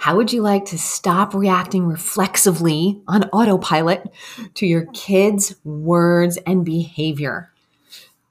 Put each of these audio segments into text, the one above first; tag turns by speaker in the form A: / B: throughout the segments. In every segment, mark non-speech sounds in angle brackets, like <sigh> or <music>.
A: How would you like to stop reacting reflexively on autopilot to your kids' words and behavior?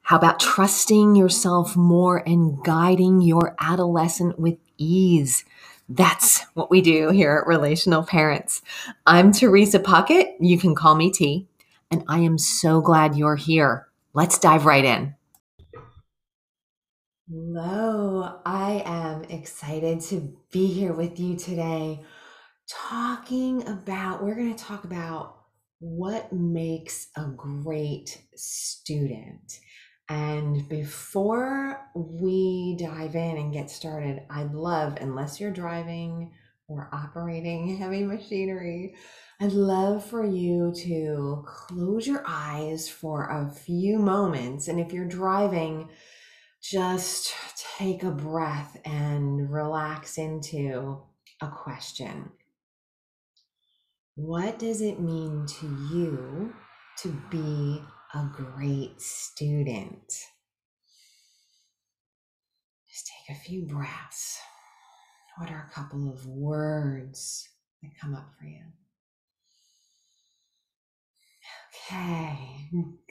A: How about trusting yourself more and guiding your adolescent with ease? That's what we do here at Relational Parents. I'm Teresa Puckett. You can call me T, and I am so glad you're here. Let's dive right in. Hello, I am excited to be here with you today talking about, we're going to talk about what makes a great student. And before we dive in and get started, I'd love, unless you're driving or operating <laughs> heavy machinery, I'd love for you to close your eyes for a few moments. And if you're driving, just take a breath and relax into a question. What does it mean to you to be a great student? Just take a few breaths. What are a couple of words that come up for you? Okay,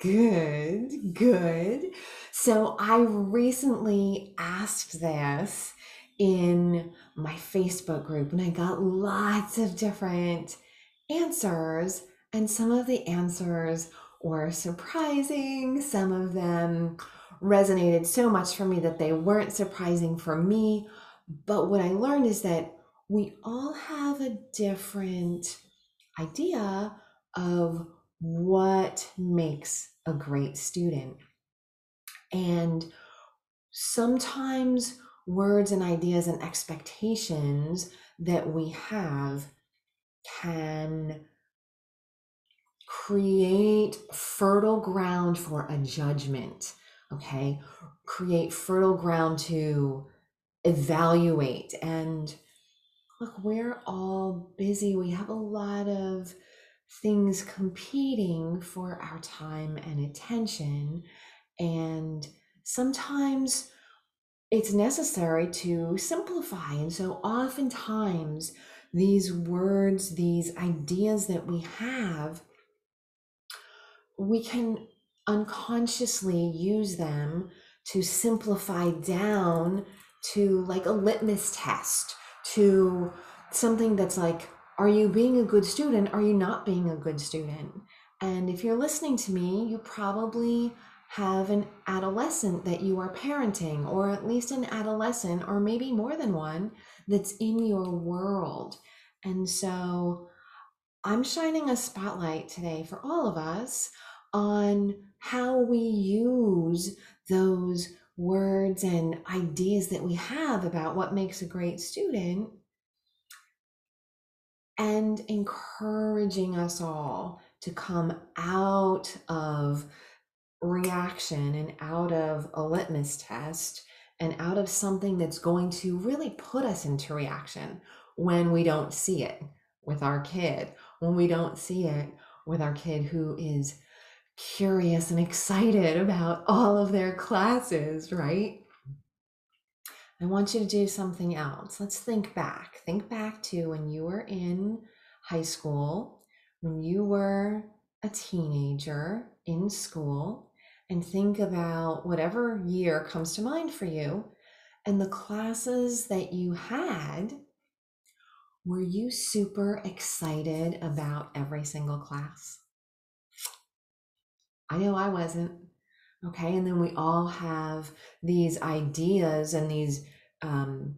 A: good, good. So I recently asked this in my Facebook group and I got lots of different answers. And some of the answers were surprising, some of them resonated so much for me that they weren't surprising for me. But what I learned is that we all have a different idea of what makes a great student. And sometimes words and ideas and expectations that we have can create fertile ground for a judgment, okay? Create fertile ground to evaluate. And look, we're all busy. We have a lot of things competing for our time and attention. And sometimes it's necessary to simplify. And so, oftentimes, these words, these ideas that we have, we can unconsciously use them to simplify down to like a litmus test, to something that's like are you being a good student? Are you not being a good student? And if you're listening to me, you probably have an adolescent that you are parenting, or at least an adolescent, or maybe more than one, that's in your world. And so I'm shining a spotlight today for all of us on how we use those words and ideas that we have about what makes a great student and encouraging us all to come out of reaction and out of a litmus test and out of something that's going to really put us into reaction when we don't see it with our kid, when we don't see it with our kid who is curious and excited about all of their classes, right? I want you to do something else. Let's think back. Think back to when you were in high school, when you were a teenager in school, and think about whatever year comes to mind for you and the classes that you had. Were you super excited about every single class? I know I wasn't. Okay, and then we all have these ideas and these um,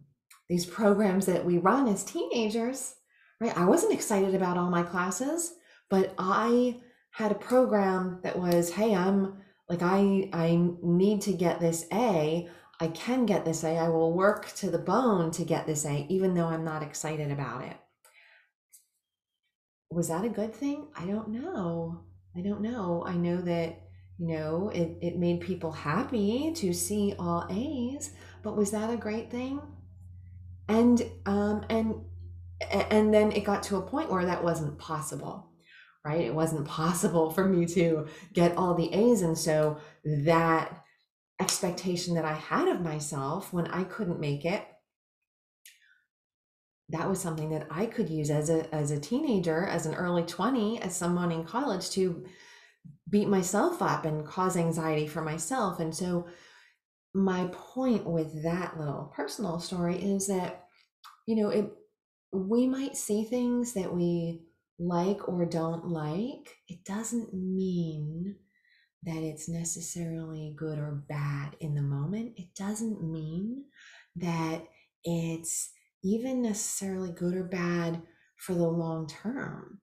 A: these programs that we run as teenagers. Right, I wasn't excited about all my classes, but I had a program that was, hey, I'm like I I need to get this A. I can get this A. I will work to the bone to get this A, even though I'm not excited about it. Was that a good thing? I don't know. I don't know. I know that you know it, it made people happy to see all a's but was that a great thing? And um and and then it got to a point where that wasn't possible right? It wasn't possible for me to get all the a's and so that expectation that i had of myself when i couldn't make it that was something that I could use as a as a teenager, as an early 20, as someone in college to beat myself up and cause anxiety for myself. And so my point with that little personal story is that you know, it we might see things that we like or don't like. It doesn't mean that it's necessarily good or bad in the moment. It doesn't mean that it's even necessarily good or bad for the long term.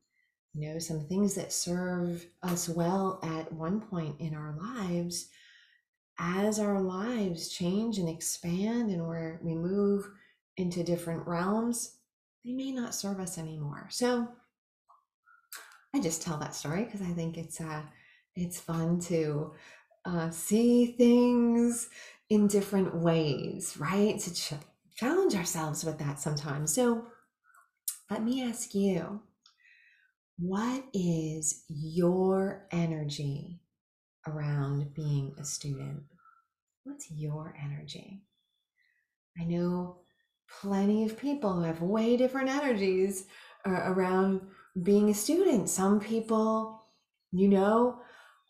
A: You know, some things that serve us well at one point in our lives, as our lives change and expand and where we move into different realms, they may not serve us anymore. So I just tell that story because I think it's uh it's fun to uh, see things in different ways, right? To ch- challenge ourselves with that sometimes. So let me ask you, what is your energy around being a student? What's your energy? I know plenty of people who have way different energies uh, around being a student. Some people, you know,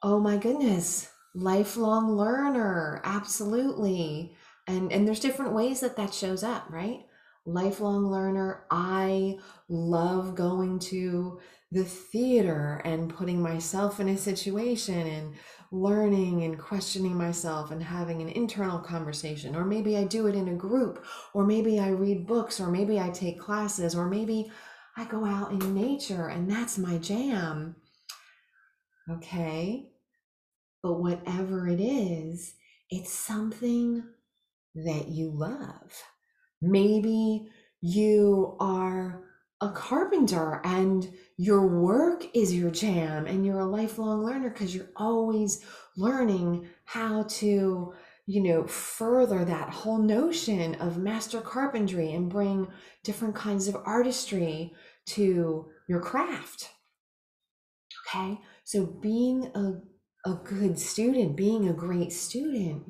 A: oh my goodness, lifelong learner, absolutely. And and there's different ways that that shows up, right? Lifelong learner, I love going to the theater and putting myself in a situation and learning and questioning myself and having an internal conversation. Or maybe I do it in a group, or maybe I read books, or maybe I take classes, or maybe I go out in nature and that's my jam. Okay. But whatever it is, it's something that you love. Maybe you are a carpenter and your work is your jam and you're a lifelong learner because you're always learning how to you know further that whole notion of master carpentry and bring different kinds of artistry to your craft. Okay? So being a, a good student being a great student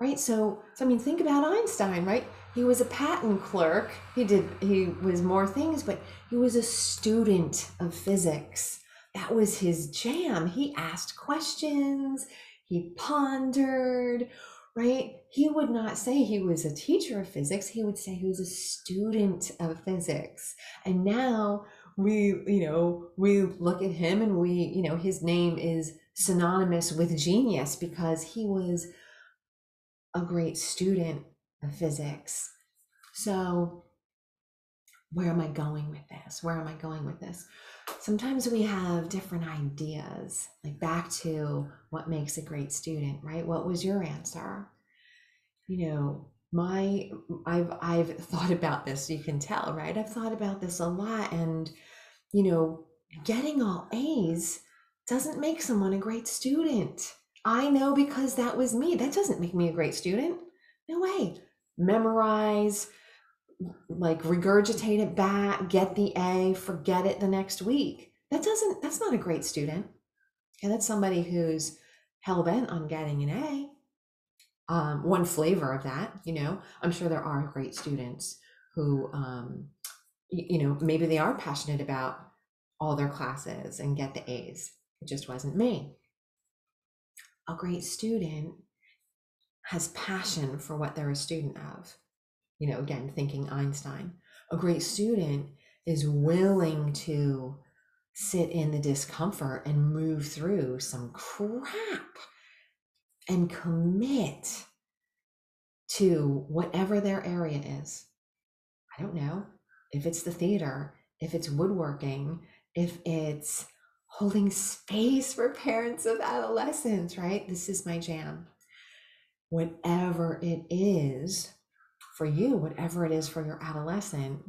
A: right so so i mean think about einstein right? He was a patent clerk. He did he was more things but he was a student of physics. That was his jam. He asked questions. He pondered right? He would not say he was a teacher of physics. He would say he was a student of physics. And now we you know we look at him and we you know his name is synonymous with genius because he was a great student of physics. So, where am I going with this? Where am I going with this? Sometimes we have different ideas, like back to what makes a great student, right? What was your answer? You know, my I've I've thought about this, you can tell, right? I've thought about this a lot and you know, getting all A's doesn't make someone a great student. I know because that was me. That doesn't make me a great student. No way. Memorize, like regurgitate it back, get the A, forget it the next week. That doesn't, that's not a great student. And that's somebody who's hell bent on getting an A. Um, one flavor of that, you know, I'm sure there are great students who, um, you know, maybe they are passionate about all their classes and get the A's. It just wasn't me. A great student has passion for what they're a student of. You know, again, thinking Einstein. A great student is willing to sit in the discomfort and move through some crap and commit to whatever their area is. I don't know if it's the theater, if it's woodworking, if it's holding space for parents of adolescents, right? This is my jam. Whatever it is for you, whatever it is for your adolescent,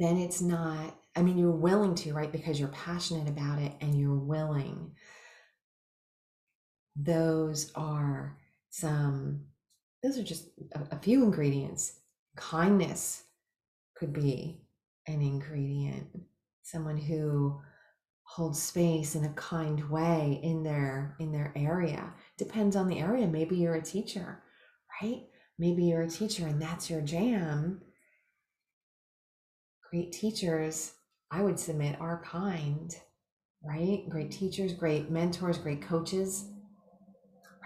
A: then it's not, I mean, you're willing to, right? Because you're passionate about it and you're willing. Those are some, those are just a, a few ingredients. Kindness could be an ingredient someone who holds space in a kind way in their in their area depends on the area maybe you're a teacher right maybe you're a teacher and that's your jam. Great teachers, I would submit, are kind, right? Great teachers, great mentors, great coaches,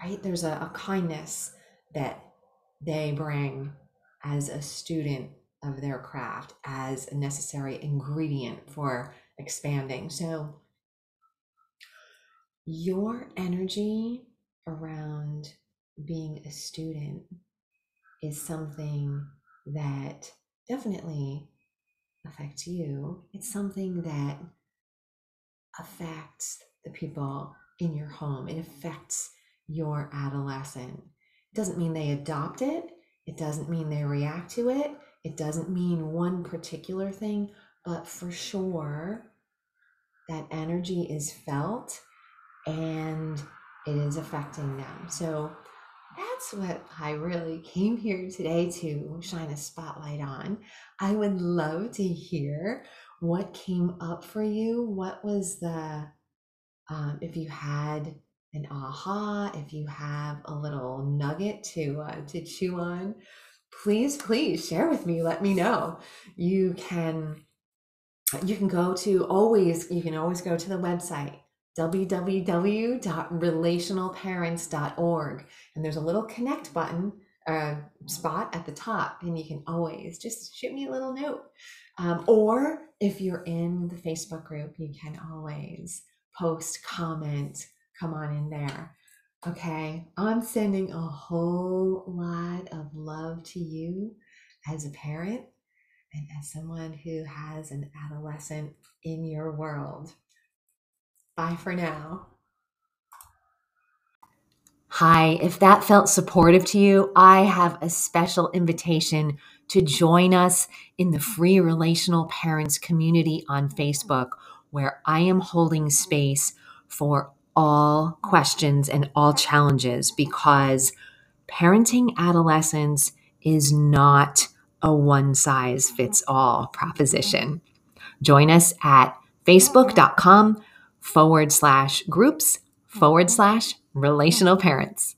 A: right? There's a, a kindness that they bring as a student of their craft, as a necessary ingredient for expanding. So, your energy around being a student is something that definitely affects you. It's something that affects the people in your home. It affects your adolescent. It doesn't mean they adopt it, it doesn't mean they react to it, it doesn't mean one particular thing, but for sure, that energy is felt and it is affecting them. So that's what I really came here today to shine a spotlight on. I would love to hear what came up for you. What was the, um, if you had an aha, if you have a little nugget to uh, to chew on, please, please share with me. Let me know. You can you can go to always you can always go to the website www.relationalparents.org and there's a little connect button uh, spot at the top and you can always just shoot me a little note um, or if you're in the facebook group you can always post comment come on in there okay i'm sending a whole lot of love to you as a parent and as someone who has an adolescent in your world Bye for now. Hi, if that felt supportive to you, I have a special invitation to join us in the free relational parents community on Facebook, where I am holding space for all questions and all challenges because parenting adolescents is not a one size fits all proposition. Join us at facebook.com forward slash groups forward slash relational parents.